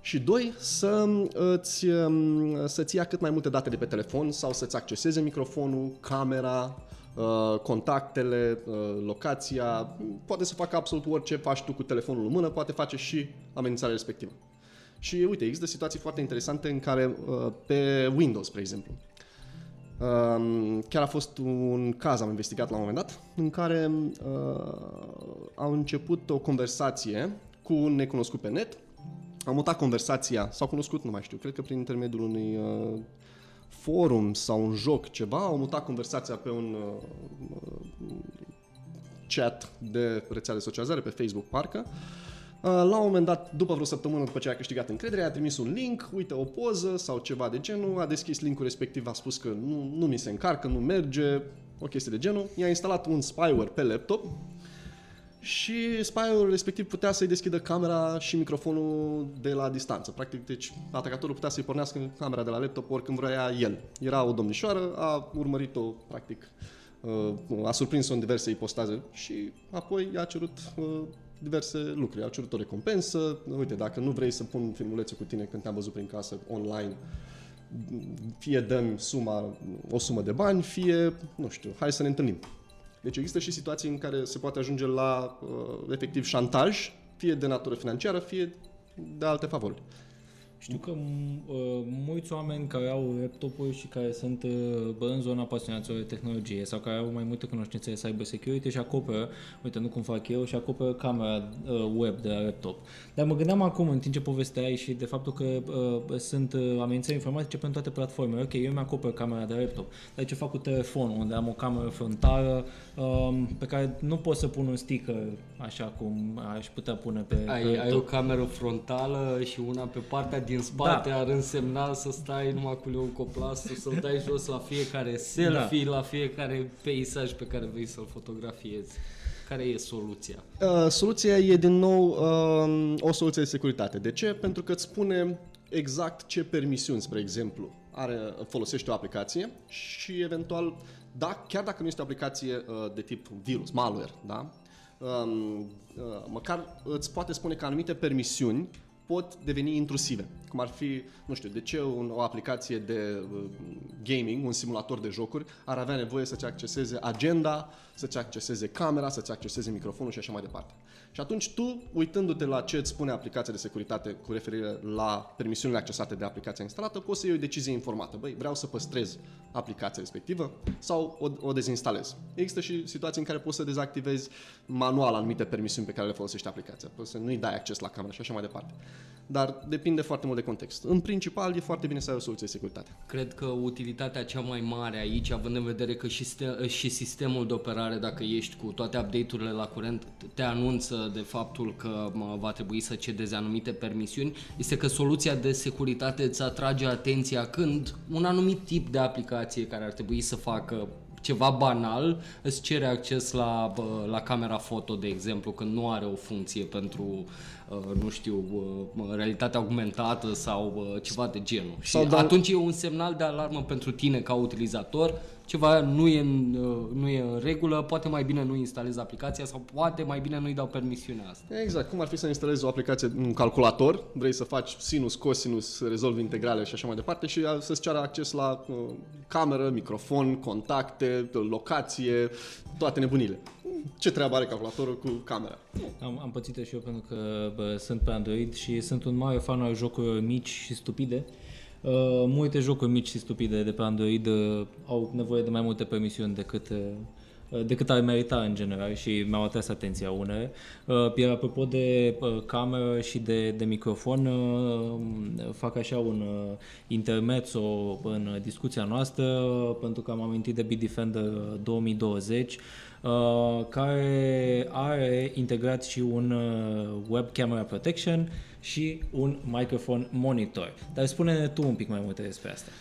și doi, să îți, um, să-ți ia cât mai multe date de pe telefon sau să-ți acceseze microfonul, camera, uh, contactele, uh, locația, poate să facă absolut orice faci tu cu telefonul în mână, poate face și amenințarea respectivă. Și uite, există situații foarte interesante în care uh, pe Windows, spre exemplu, Um, chiar a fost un caz, am investigat la un moment dat, în care uh, au început o conversație cu un necunoscut pe net, am mutat conversația, sau cunoscut, nu mai știu, cred că prin intermediul unui uh, forum sau un joc ceva, au mutat conversația pe un uh, chat de rețea de socializare pe Facebook parcă. Uh, La un moment dat, după vreo săptămână după ce a câștigat încredere, a trimis un link, uite o poză sau ceva de genul, a deschis linkul respectiv, a spus că nu, nu mi se încarcă, nu merge, o chestie de genul. I-a instalat un spyware pe laptop și spyware respectiv putea să-i deschidă camera și microfonul de la distanță. Practic, deci atacatorul putea să-i pornească camera de la laptop oricând vrea el. Era o domnișoară, a urmărit-o, practic, uh, a surprins-o în diverse ipostaze și apoi i-a cerut uh, diverse lucruri. A cerut o recompensă, uite, dacă nu vrei să pun filmulețe cu tine când te-am văzut prin casă online, fie dăm suma, o sumă de bani, fie, nu știu, hai să ne întâlnim. Deci există și situații în care se poate ajunge la uh, efectiv șantaj, fie de natură financiară, fie de alte favori. Știu că m- uh, mulți oameni care au laptopuri și care sunt uh, bă, în zona pasionaților de tehnologie sau care au mai multe cunoștințe de cyber security și acoperă, uite, nu cum fac eu, și acoperă camera uh, web de la laptop. Dar mă gândeam acum, în timp ce povesteai și de faptul că uh, sunt uh, amenințări informatice pentru toate platformele. Ok, eu mi-acopăr camera de laptop, dar ce fac cu telefonul, unde am o cameră frontală um, pe care nu pot să pun un sticker așa cum aș putea pune pe, pe Ai, ai o laptop. cameră frontală și una pe partea din spate Da. ar însemna să stai numai cu leucoplasul, să-l dai jos la fiecare *laughs* selfie, la fiecare peisaj pe care vrei să-l fotografiezi. Care e soluția? Uh, soluția e din nou uh, o soluție de securitate. De ce? Pentru că îți spune exact ce permisiuni, spre exemplu, are, folosește o aplicație și eventual, da, chiar dacă nu este o aplicație uh, de tip virus, malware, da? Um, uh, măcar îți poate spune că anumite permisiuni pot deveni intrusive. Cum ar fi, nu știu, de ce un, o aplicație de uh, gaming, un simulator de jocuri, ar avea nevoie să-ți acceseze agenda, să-ți acceseze camera, să-ți acceseze microfonul și așa mai departe. Și atunci tu, uitându-te la ce îți spune aplicația de securitate cu referire la permisiunile accesate de aplicația instalată, poți să iei o decizie informată. Băi, vreau să păstrez aplicația respectivă sau o, o dezinstalez. Există și situații în care poți să dezactivezi manual anumite permisiuni pe care le folosește aplicația. Poți să nu-i dai acces la camera și așa mai departe. Dar depinde foarte mult de context. În principal, e foarte bine să ai o soluție de securitate. Cred că utilitatea cea mai mare aici, având în vedere că și, ste- și sistemul de operare, dacă ești cu toate update-urile la curent, te anunță de faptul că mă, va trebui să cedezi anumite permisiuni, este că soluția de securitate îți atrage atenția când un anumit tip de aplicație care ar trebui să facă ceva banal, îți cere acces la, bă, la camera foto, de exemplu, când nu are o funcție pentru, uh, nu știu, uh, realitatea augmentată sau uh, ceva de genul. Și Sau da- atunci e un semnal de alarmă pentru tine ca utilizator, ceva nu e, în, nu e în regulă, poate mai bine nu instalez aplicația sau poate mai bine nu-i dau permisiunea asta. Exact, cum ar fi să instalezi o aplicație, un calculator, vrei să faci sinus, cosinus, rezolvi integrale și așa mai departe și să-ți ceară acces la uh, cameră, microfon, contacte, locație, toate nebunile. Ce treabă are calculatorul cu camera? Am, am pățit și eu pentru că bă, sunt pe Android și sunt un mare fan al jocurilor mici și stupide. Uh, multe jocuri mici și stupide de pe Android uh, au nevoie de mai multe permisiuni decât uh, decât ar merita în general și mi-au atras atenția unele. Uh, Iar apropo de uh, cameră și de, de microfon, uh, fac așa un uh, intermezzo în discuția noastră pentru că am amintit de Bitdefender 2020 uh, care are integrat și un uh, web camera protection și un microphone monitor. Dar spune-ne tu un pic mai multe despre asta.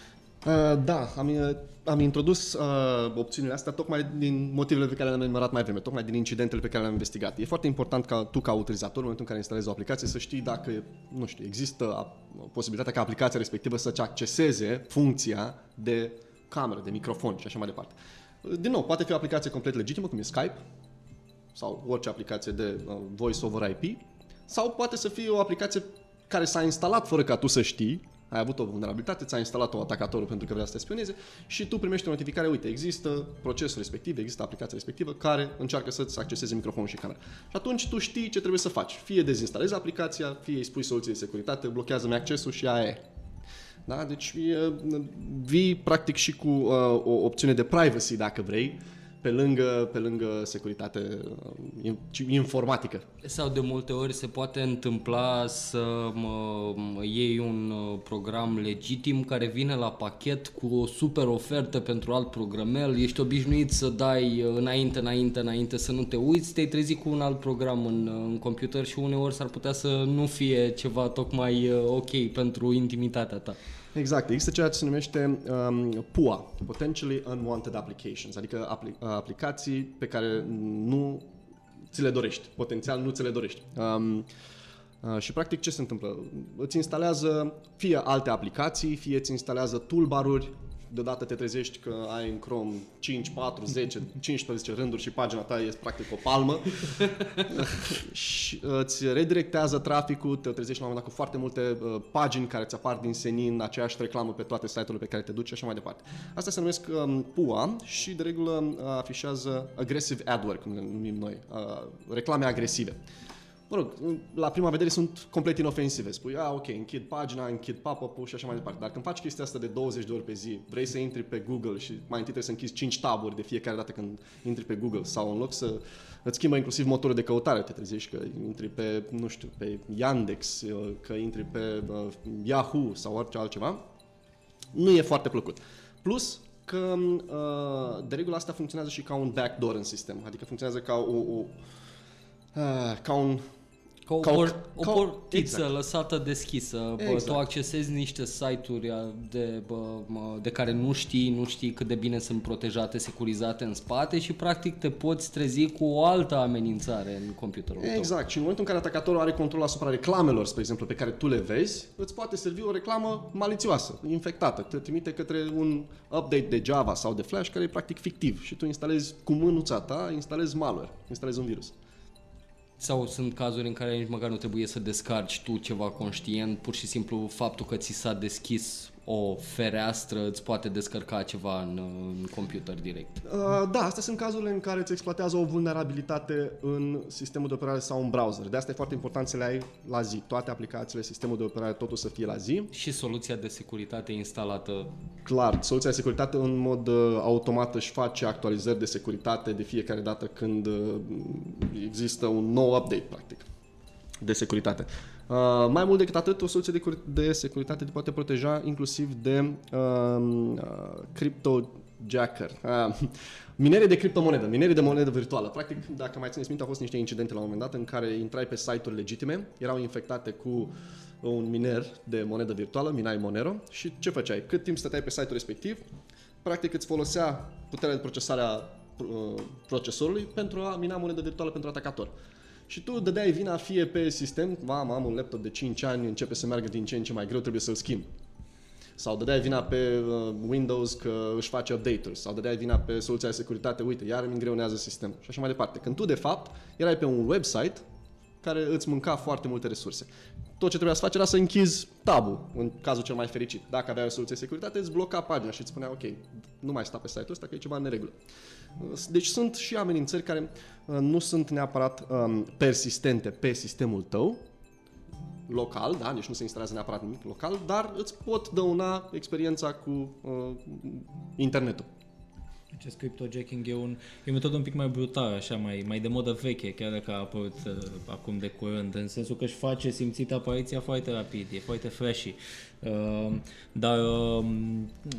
Uh, da, am, uh, am introdus uh, opțiunile astea tocmai din motivele pe care le-am enumerat mai vreme, tocmai din incidentele pe care le-am investigat. E foarte important ca tu, ca utilizator, în momentul în care instalezi o aplicație, să știi dacă, nu știu, există a, posibilitatea ca aplicația respectivă să-ți acceseze funcția de cameră, de microfon și așa mai departe. Uh, Din nou, poate fi o aplicație complet legitimă, cum e Skype, sau orice aplicație de uh, voice over IP, sau poate să fie o aplicație care s-a instalat fără ca tu să știi, ai avut o vulnerabilitate, ți-a instalat-o atacatorul pentru că vrea să te spioneze și tu primești o notificare, uite, există procesul respectiv, există aplicația respectivă care încearcă să-ți acceseze microfonul și camera. Și atunci tu știi ce trebuie să faci. Fie dezinstalezi aplicația, fie îi spui soluții de securitate, blochează-mi accesul și aia e. Da? Deci e, vii practic și cu uh, o opțiune de privacy, dacă vrei, pe lângă, pe lângă securitate uh, informatică. Sau de multe ori se poate întâmpla să mă, mă iei un uh, program legitim care vine la pachet cu o super ofertă pentru alt programel, ești obișnuit să dai uh, înainte, înainte, înainte, să nu te uiți, te-ai trezit cu un alt program în, uh, în computer și uneori s-ar putea să nu fie ceva tocmai uh, ok pentru intimitatea ta. Exact. Există ceea ce se numește um, PUA, Potentially Unwanted Applications, adică apli- aplicații pe care nu ți le dorești, potențial nu ți le dorești. Um, uh, și practic ce se întâmplă? Îți instalează fie alte aplicații, fie îți instalează toolbar-uri, deodată te trezești că ai în Chrome 5, 4, 10, 15 rânduri și pagina ta este practic o palmă *laughs* și uh, îți redirectează traficul, te trezești la un moment dat cu foarte multe uh, pagini care îți apar din senin, aceeași reclamă pe toate site-urile pe care te duci și așa mai departe. Asta se numesc um, PUA și de regulă uh, afișează Aggressive Adware, cum le numim noi, uh, reclame agresive. Mă rog, la prima vedere sunt complet inofensive. Spui, a, ok, închid pagina, închid pop-up-ul și așa mai departe. Dar când faci chestia asta de 20 de ori pe zi, vrei să intri pe Google și mai întâi trebuie să închizi 5 taburi de fiecare dată când intri pe Google sau în loc să îți schimbă inclusiv motorul de căutare, te trezești că intri pe, nu știu, pe Yandex, că intri pe uh, Yahoo sau orice altceva, nu e foarte plăcut. Plus, că uh, de regulă asta funcționează și ca un backdoor în sistem, adică funcționează ca o, o uh, ca un Ca o, Ca o- por- o ca o- portiță exact. lăsată deschisă. Bă, Exact. Tu accesezi niște site-uri a, de, bă, mă, de care nu știi, nu știi cât de bine sunt protejate, securizate în spate și practic te poți trezi cu o altă amenințare în computerul tău. Exact. Și în momentul în care atacatorul are control asupra reclamelor, spre exemplu, pe care tu le vezi, îți poate servi o reclamă malițioasă, infectată. Te trimite către un update de Java sau de Flash care e practic fictiv și tu instalezi cu mânuța ta, instalezi malware, instalezi un virus. Sau sunt cazuri în care nici măcar nu trebuie să descarci tu ceva conștient, pur și simplu faptul că ți s-a deschis o fereastră îți poate descărca ceva în, în computer direct. Uh, da, astea sunt cazurile în care îți exploatează o vulnerabilitate în sistemul de operare sau în browser. De asta e foarte important să le ai la zi. Toate aplicațiile, sistemul de operare, totul să fie la zi. Și soluția de securitate instalată. Clar, soluția de securitate în mod uh, automat își face actualizări de securitate de fiecare dată când uh, există un nou update, practic, de securitate. Uh, mai mult decât atât, o soluție de, de securitate te poate proteja inclusiv de uh, uh, jacker. Uh, minere de criptomonedă, minere de monedă virtuală. Practic, dacă mai țineți minte, au fost niște incidente la un moment dat în care intrai pe site-uri legitime, erau infectate cu un miner de monedă virtuală, minai Monero, și ce făceai? Cât timp stăteai pe site-ul respectiv, practic îți folosea puterea de procesare a uh, procesorului pentru a mina monedă virtuală pentru atacator. Și tu dădeai vina fie pe sistem, mamă, am un laptop de 5 ani, începe să meargă din ce în ce mai greu, trebuie să-l schimb. Sau dădeai vina pe uh, Windows că își face update-uri. Sau dădeai vina pe soluția de securitate, uite, iar îmi îngreunează sistemul. Și așa mai departe. Când tu, de fapt, erai pe un website care îți mânca foarte multe resurse. Tot ce trebuia să faci era să închizi tabul, în cazul cel mai fericit. Dacă aveai o soluție de securitate, îți bloca pagina și îți spunea, ok, nu mai sta pe site-ul ăsta, că e ceva în neregulă. Deci sunt și amenințări care uh, nu sunt neapărat um, persistente pe sistemul tău, local, da, deci nu se instalează neapărat nimic local, dar îți pot dăuna experiența cu uh, internetul. Acest cryptojacking e, un, e o metodă un pic mai brutală, așa, mai, mai de modă veche, chiar dacă a apărut uh, acum de curând, în sensul că își face simțită apariția foarte rapid, e foarte flashy. Uh, dar uh,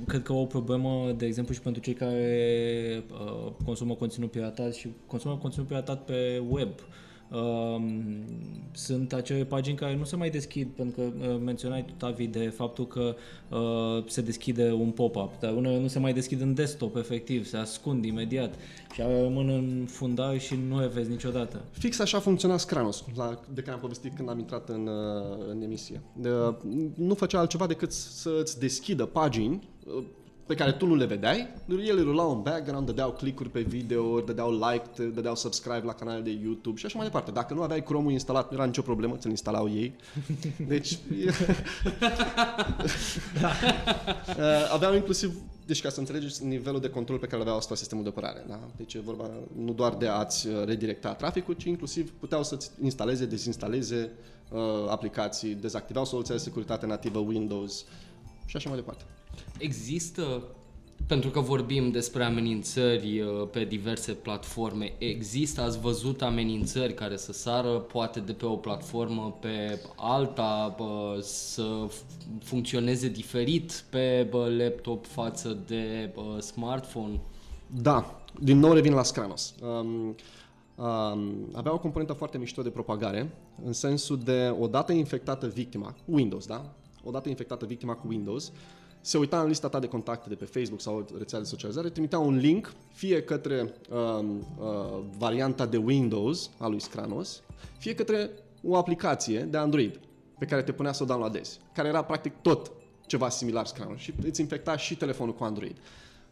cred că o problemă, de exemplu, și pentru cei care uh, consumă conținut piratat și consumă conținut piratat pe web. Uh, sunt acele pagini care nu se mai deschid, pentru că uh, menționai tu, Tavi, de faptul că uh, se deschide un pop-up, dar unele nu se mai deschid în desktop, efectiv, se ascund imediat și rămân în fundal și nu le vezi niciodată. Fix așa funcționa Scranos, la, de care am povestit când am intrat în, uh, în emisie. De, nu făcea altceva decât să-ți deschidă pagini uh, pe care tu nu le vedeai, ele rulau în background, dădeau click-uri pe video, dădeau like, dădeau subscribe la canale de YouTube și așa mai departe. Dacă nu aveai Chrome-ul instalat, nu era nicio problemă, ți-l instalau ei. *laughs* Deci, da. *laughs* *laughs* aveau inclusiv, deci ca să înțelegeți nivelul de control pe care îl aveau asta sistemul de operare. Da? Deci e vorba nu doar de a-ți redirecta traficul, ci inclusiv puteau să-ți instaleze, dezinstaleze uh, aplicații, dezactivau soluția de securitate nativă Windows și așa mai departe. Există, pentru că vorbim despre amenințări uh, pe diverse platforme, există, ați văzut amenințări care să sară poate de pe o platformă pe alta, să funcționeze diferit pe laptop față de smartphone? Da, din nou revin la Scranos. Um, um, avea o componentă foarte mișto de propagare, în sensul de odată infectată victima, Windows, da? Odată infectată victima cu Windows, se uita în lista ta de contacte de pe Facebook sau rețea de socializare, trimitea un link fie către uh, uh, varianta de Windows a lui Scranos, fie către o aplicație de Android pe care te punea să o downloadezi, care era practic tot ceva similar Scranos și îți infecta și telefonul cu Android.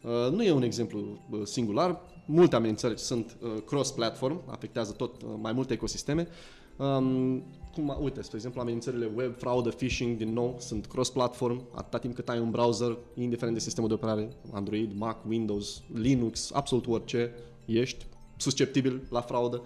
Uh, nu e un exemplu uh, singular, multe amenințări sunt uh, cross-platform, afectează tot uh, mai multe ecosisteme. Um, cum, uite, spre exemplu, amenințările web, fraudă, phishing, din nou, sunt cross-platform, atâta timp cât ai un browser, indiferent de sistemul de operare, Android, Mac, Windows, Linux, absolut orice, ești susceptibil la fraudă.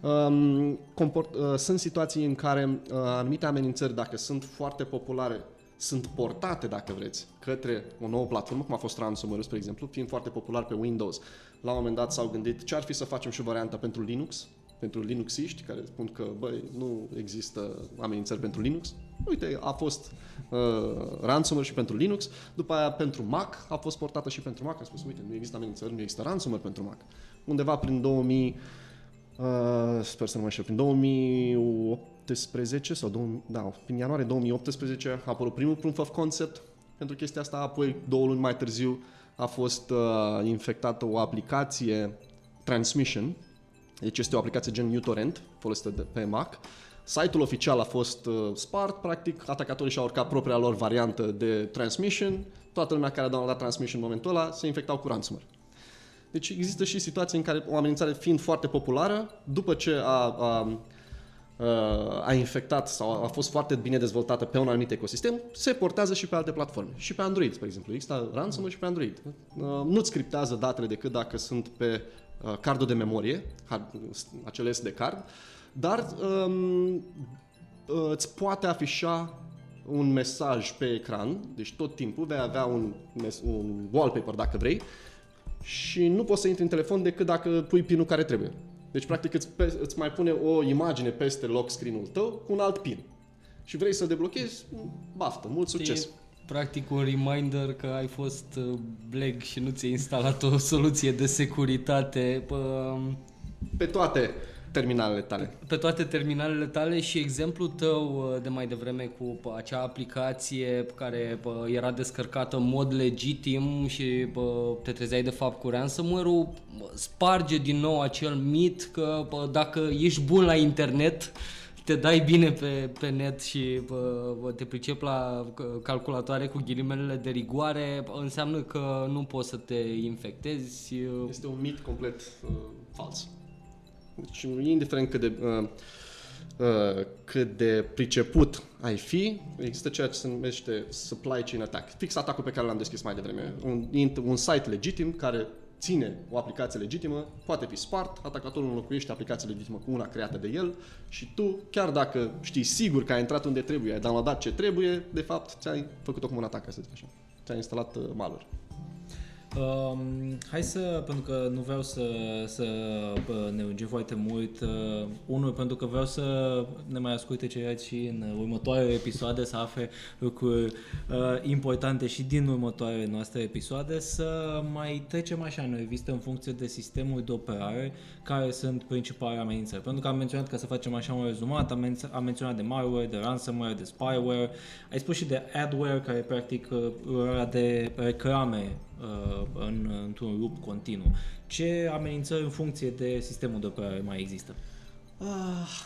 Um, comport, uh, sunt situații în care uh, anumite amenințări, dacă sunt foarte populare, sunt portate, dacă vreți, către o nouă platformă, cum a fost ransomware spre exemplu, fiind foarte popular pe Windows. La un moment dat s-au gândit ce ar fi să facem și o variantă pentru Linux, pentru Linuxiști care spun că, băi, nu există amenințări pentru Linux. Uite, a fost uh, ransomware și pentru Linux, după aia pentru Mac a fost portată și pentru Mac. A spus, uite, nu există amenințări, nu există ransomware pentru Mac. Undeva prin 2000, uh, sper să nu mă înșel, prin 2018 sau 2000, da, prin ianuarie 2018 a apărut primul proof of concept pentru chestia asta, apoi două luni mai târziu a fost uh, infectată o aplicație Transmission, deci este o aplicație gen uTorrent, folosită de, pe Mac. Site-ul oficial a fost uh, spart, practic, atacatorii și-au urcat propria lor variantă de transmission, toată lumea care a downloadat transmission în momentul ăla se infectau cu ransomware. Deci există și situații în care o amenințare fiind foarte populară, după ce a, a uh, a infectat sau a fost foarte bine dezvoltată pe un anumit ecosistem, se portează și pe alte platforme. Și pe Android, spre exemplu. Există ransomware și pe Android. Uh, nu-ți criptează datele decât dacă sunt pe uh, cardul de memorie, card, acel SD card, dar um, îți poate afișa un mesaj pe ecran, deci tot timpul vei avea un, un wallpaper dacă vrei, și nu poți să intri în telefon decât dacă pui pinul care trebuie. Deci, practic, îți, pe, îți mai pune o imagine peste lock screen-ul tău cu un alt pin. Și vrei să deblochezi, baftă, mult succes. E, practic un reminder că ai fost uh, black și nu ți-ai instalat o soluție de securitate. Pă... Pe toate terminalele tale. Pe toate terminalele tale și exemplul tău uh, de mai devreme cu acea aplicație care era descărcată în mod legitim și te trezeai de fapt cu ransomware-ul, sparge din nou acel mit că dacă ești bun la internet, te dai bine pe, pe net și bă, te pricep la calculatoare cu ghilimelele de rigoare, înseamnă că nu poți să te infectezi. Este un mit complet uh, fals. Deci, indiferent cât de, uh, uh, cât de priceput ai fi, există ceea ce se numește supply chain attack. Fix atacul pe care l-am deschis mai devreme. Un, un site legitim care ține o aplicație legitimă, poate fi spart, atacatorul înlocuiește aplicația legitimă cu una creată de el și tu, chiar dacă știi sigur că ai intrat unde trebuie, ai downloadat ce trebuie, de fapt ți-ai făcut-o cum un atac, să zic așa. Ți-ai instalat uh, malware. Um, hai să, pentru că nu vreau să, să ne lungim foarte mult, uh, unul pentru că vreau să ne mai asculte ceilalți și în următoarele episoade, să afle lucruri uh, importante și din următoarele noastre episoade, să mai trecem așa în revistă în funcție de sistemul de operare care sunt principale amenințări. Pentru că am menționat că să facem așa un rezumat, am, menț- am menționat de malware, de ransomware, de spyware, ai spus și de adware, care e practic uh, de reclame uh, în, într-un loop continuu. Ce amenințări în funcție de sistemul de operare mai există? Uh,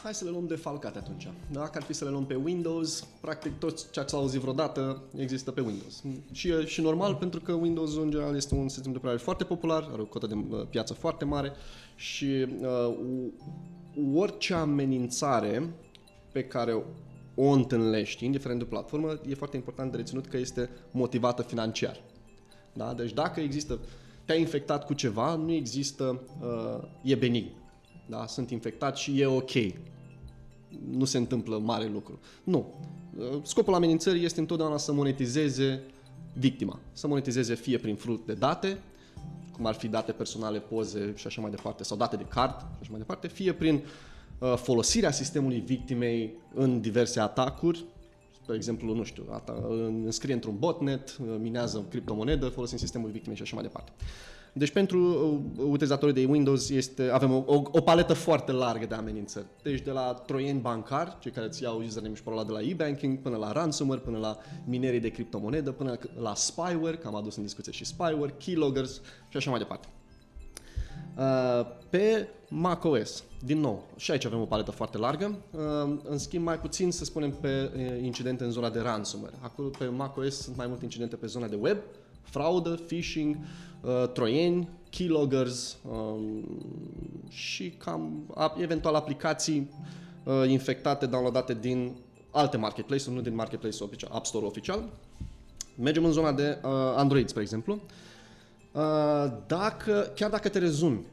hai să le luăm defalcate atunci. Dacă ar fi să le luăm pe Windows, practic tot ce ați auzit vreodată există pe Windows. Și e și normal pentru că Windows în general este un sistem de operare foarte popular, are o cotă de uh, piață foarte mare și uh, orice amenințare pe care o întâlnești, indiferent de platformă, e foarte important de reținut că este motivată financiar. Da? Deci dacă există, te-ai infectat cu ceva, nu există, uh, e benign. Da? Sunt infectat și e ok. Nu se întâmplă mare lucru. Nu. Uh, scopul amenințării este întotdeauna să monetizeze victima. Să monetizeze fie prin fruct de date, cum ar fi date personale, poze și așa mai departe, sau date de card și așa mai departe, fie prin uh, folosirea sistemului victimei în diverse atacuri, de exemplu, nu știu, înscrie într-un botnet, minează criptomonedă, folosind sistemul victimei și așa mai departe. Deci pentru uh, utilizatorii de Windows este, avem o, o, o paletă foarte largă de amenințări. Deci de la troieni bancari, cei care îți iau username și parola de la e-banking, până la ransomware, până la minerii de criptomonedă, până la spyware, că am adus în discuție și spyware, keyloggers și așa mai departe. Uh, pe macOS, din nou, și aici avem o paletă foarte largă, uh, în schimb mai puțin, să spunem, pe uh, incidente în zona de ransomware. Acolo pe macOS sunt mai multe incidente pe zona de web, fraudă, phishing, troieni, keyloggers um, și cam eventual aplicații infectate, downloadate din alte marketplace-uri, nu din marketplace oficial, App Store oficial. Mergem în zona de Android, spre exemplu. Uh, dacă, chiar dacă te rezumi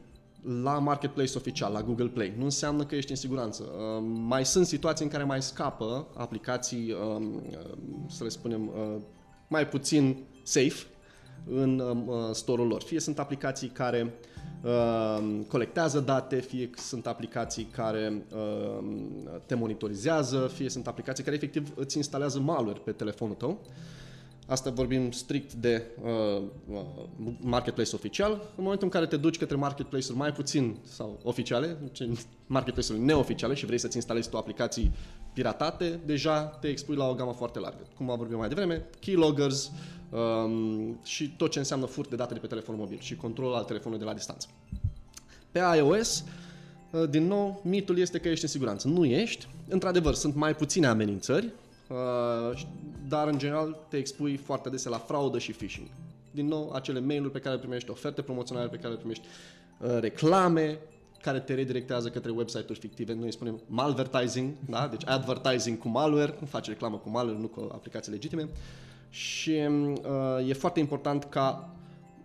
la marketplace oficial, la Google Play, nu înseamnă că ești în siguranță. Uh, mai sunt situații în care mai scapă aplicații, um, uh, să le spunem, mai puțin safe în um, store-ul lor. Fie sunt aplicații care colectează date, fie sunt aplicații care te monitorizează, fie sunt aplicații care efectiv îți instalează malware pe telefonul tău. Asta vorbim strict de uh, uh, marketplace oficial. În momentul în care te duci către marketplace-uri mai puțin sau oficiale, marketplace-uri neoficiale și vrei să-ți instalezi tu aplicații piratate, deja te expui la o gamă foarte largă. Cum am vorbit mai devreme, keyloggers um, și tot ce înseamnă furt de date de pe telefon mobil și controlul al telefonului de la distanță. Pe iOS, uh, din nou, mitul este că ești în siguranță. Nu ești. Într-adevăr, sunt mai puține amenințări, Uh, dar în general te expui foarte adesea la fraudă și phishing. Din nou, acele mail-uri pe care le primești, oferte promoționale pe care le primești, uh, reclame, care te redirectează către website-uri fictive. Noi îi spunem malvertising, da? deci advertising cu malware, face reclamă cu malware, nu cu aplicații legitime. Și uh, e foarte important ca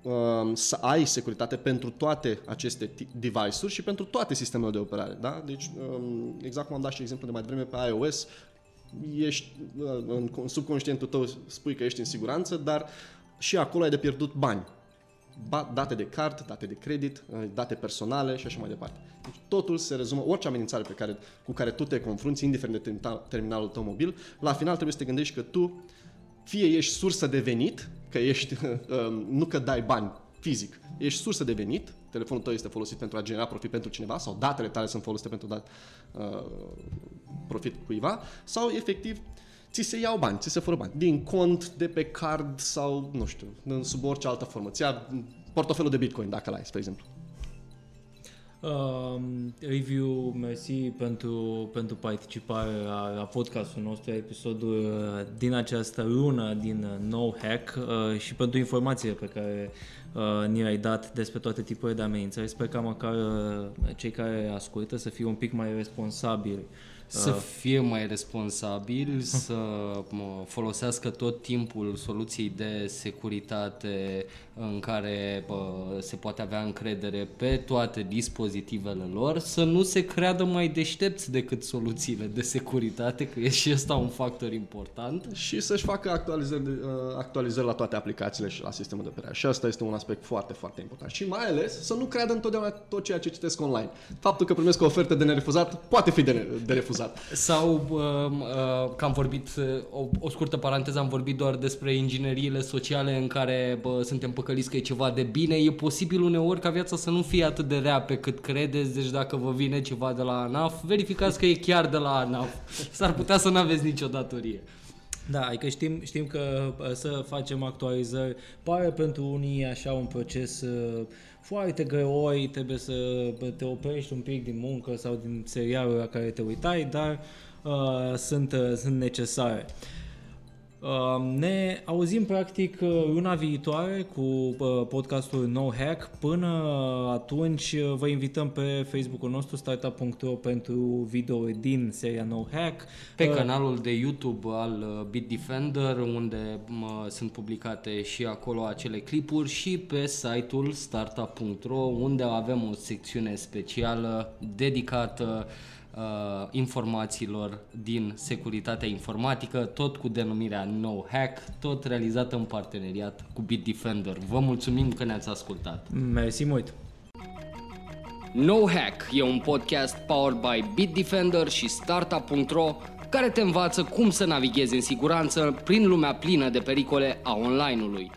uh, să ai securitate pentru toate aceste device-uri și pentru toate sistemele de operare. Da? Deci, um, exact cum am dat și exemplu de mai devreme pe iOS, ești uh, în subconștientul tău spui că ești în siguranță, dar și acolo ai de pierdut bani date de card, date de credit, uh, date personale și așa mai departe. Deci totul se rezumă, orice amenințare pe care, cu care tu te confrunți, indiferent de terminalul tău mobil, la final trebuie să te gândești că tu fie ești sursă de venit, că ești, um, *laughs* nu că dai bani fizic, ești sursă de venit, telefonul tău este folosit pentru a genera profit pentru cineva sau datele tale sunt folosite pentru a da uh, profit cuiva sau efectiv ți se iau bani, ți se fură bani. Din cont, de pe card sau, nu știu, sub orice altă formă. Ți ia portofelul de Bitcoin, dacă l-ai, spre exemplu. Uh, review, mersi pentru, pentru participare la, la podcastul nostru, episodul uh, din această lună din uh, No Hack uh, și pentru informațiile pe care uh, ni le-ai dat despre toate tipurile de amenințări. Sper că măcar uh, cei care ascultă să fie un pic mai responsabili să fie mai responsabil, *laughs* să folosească tot timpul soluții de securitate în care bă, se poate avea încredere pe toate dispozitivele lor, să nu se creadă mai deștepți decât soluțiile de securitate, că e și ăsta un factor important. Și să-și facă actualizări, uh, actualizări la toate aplicațiile și la sistemul de operare. Și asta este un aspect foarte, foarte important. Și mai ales să nu creadă întotdeauna tot ceea ce citesc online. Faptul că primesc o ofertă de nerefuzat poate fi de, de refuzat. Sau, uh, uh, că am vorbit, uh, o, o scurtă paranteză, am vorbit doar despre ingineriile sociale în care bă, suntem pe păcăliți că e ceva de bine, e posibil uneori ca viața să nu fie atât de rea pe cât credeți, deci dacă vă vine ceva de la ANAF, verificați că e chiar de la ANAF. S-ar putea să nu aveți nicio datorie. Da, adică știm, știm că să facem actualizări pare pentru unii așa un proces uh, foarte greoi, trebuie să te oprești un pic din muncă sau din serialul la care te uitai, dar uh, sunt, uh, sunt necesare. Uh, ne auzim practic luna viitoare cu podcastul No Hack. Până atunci vă invităm pe Facebook-ul nostru startup.ro pentru video din seria No Hack. Pe canalul de YouTube al Bitdefender unde sunt publicate și acolo acele clipuri și pe site-ul startup.ro unde avem o secțiune specială dedicată uh, informațiilor din securitatea informatică, tot cu denumirea No Hack, tot realizată în parteneriat cu Bitdefender. Vă mulțumim că ne-ați ascultat. Mersi mult! No Hack e un podcast powered by Bitdefender și Startup.ro care te învață cum să navighezi în siguranță prin lumea plină de pericole a online-ului.